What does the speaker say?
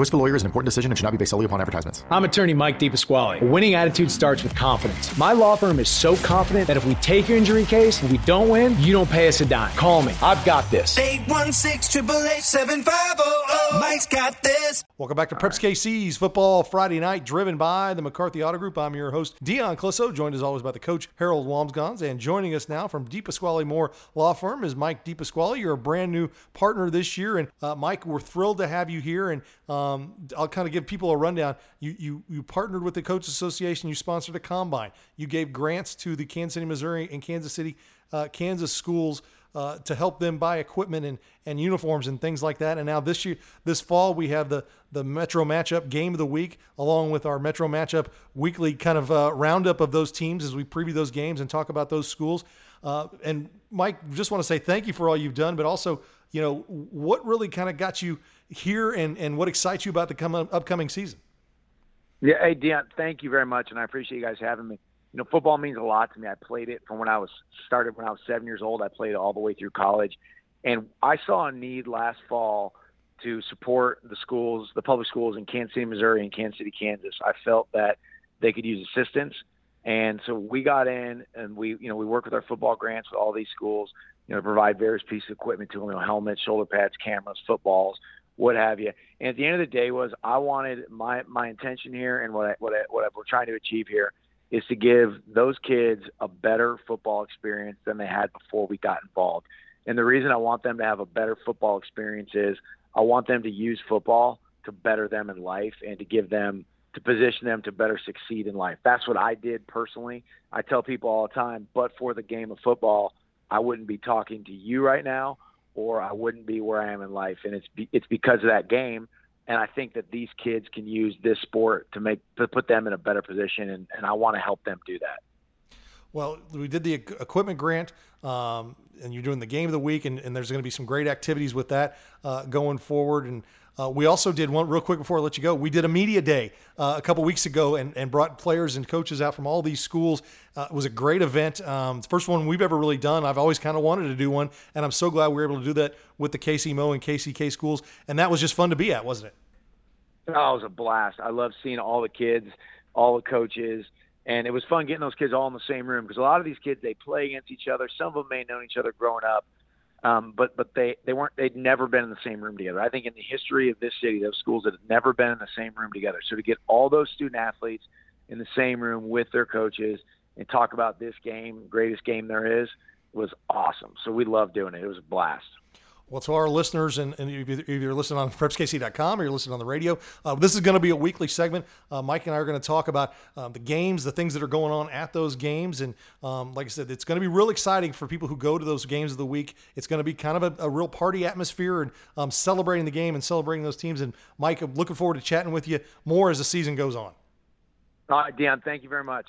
choice of a lawyer is an important decision and should not be based solely upon advertisements. I'm attorney Mike DePasquale. A winning attitude starts with confidence. My law firm is so confident that if we take your injury case and we don't win, you don't pay us a dime. Call me. I've got this. 816 Mike's got this. Welcome back to Preps KC's Football Friday Night, driven by the McCarthy Auto Group. I'm your host, Dion Clisso, joined as always by the coach, Harold Walmsgons. And joining us now from DePasquale Moore Law Firm is Mike DePasquale. You're a brand new partner this year. And uh, Mike, we're thrilled to have you here. And um, I'll kind of give people a rundown. You, you, you partnered with the Coach Association, you sponsored a combine, you gave grants to the Kansas City, Missouri, and Kansas City, uh, Kansas schools uh, to help them buy equipment and, and uniforms and things like that. And now this year, this fall, we have the the Metro Matchup Game of the Week, along with our Metro Matchup weekly kind of uh, roundup of those teams as we preview those games and talk about those schools. Uh, and Mike, just want to say thank you for all you've done, but also, you know, what really kind of got you here and, and what excites you about the come, upcoming season? Yeah, hey, Dion, thank you very much, and I appreciate you guys having me you know, football means a lot to me. I played it from when I was started when I was seven years old. I played it all the way through college, and I saw a need last fall to support the schools, the public schools in Kansas City, Missouri, and Kansas City, Kansas. I felt that they could use assistance, and so we got in and we, you know, we worked with our football grants with all these schools, you know, provide various pieces of equipment to them, you know, helmets, shoulder pads, cameras, footballs, what have you. And at the end of the day, was I wanted my my intention here and what I, what I, what I, we're trying to achieve here is to give those kids a better football experience than they had before we got involved. And the reason I want them to have a better football experience is I want them to use football to better them in life and to give them to position them to better succeed in life. That's what I did personally. I tell people all the time, but for the game of football, I wouldn't be talking to you right now or I wouldn't be where I am in life and it's be, it's because of that game and I think that these kids can use this sport to make to put them in a better position, and, and I want to help them do that. Well, we did the equipment grant, um, and you're doing the game of the week, and, and there's going to be some great activities with that uh, going forward. And uh, we also did one real quick before I let you go. We did a media day uh, a couple weeks ago and, and brought players and coaches out from all these schools. Uh, it was a great event. Um, the first one we've ever really done. I've always kind of wanted to do one, and I'm so glad we were able to do that with the KCMO and KCK schools. And that was just fun to be at, wasn't it? Oh, it was a blast. I love seeing all the kids, all the coaches, and it was fun getting those kids all in the same room because a lot of these kids they play against each other. Some of them may have known each other growing up, um, but but they they weren't they'd never been in the same room together. I think in the history of this city, those schools that have never been in the same room together. So to get all those student athletes in the same room with their coaches and talk about this game, greatest game there is, was awesome. So we loved doing it. It was a blast. Well, to our listeners, and, and if you're listening on prepskc.com or you're listening on the radio, uh, this is going to be a weekly segment. Uh, Mike and I are going to talk about uh, the games, the things that are going on at those games. And um, like I said, it's going to be real exciting for people who go to those games of the week. It's going to be kind of a, a real party atmosphere and um, celebrating the game and celebrating those teams. And Mike, I'm looking forward to chatting with you more as the season goes on. All right, Dion, thank you very much.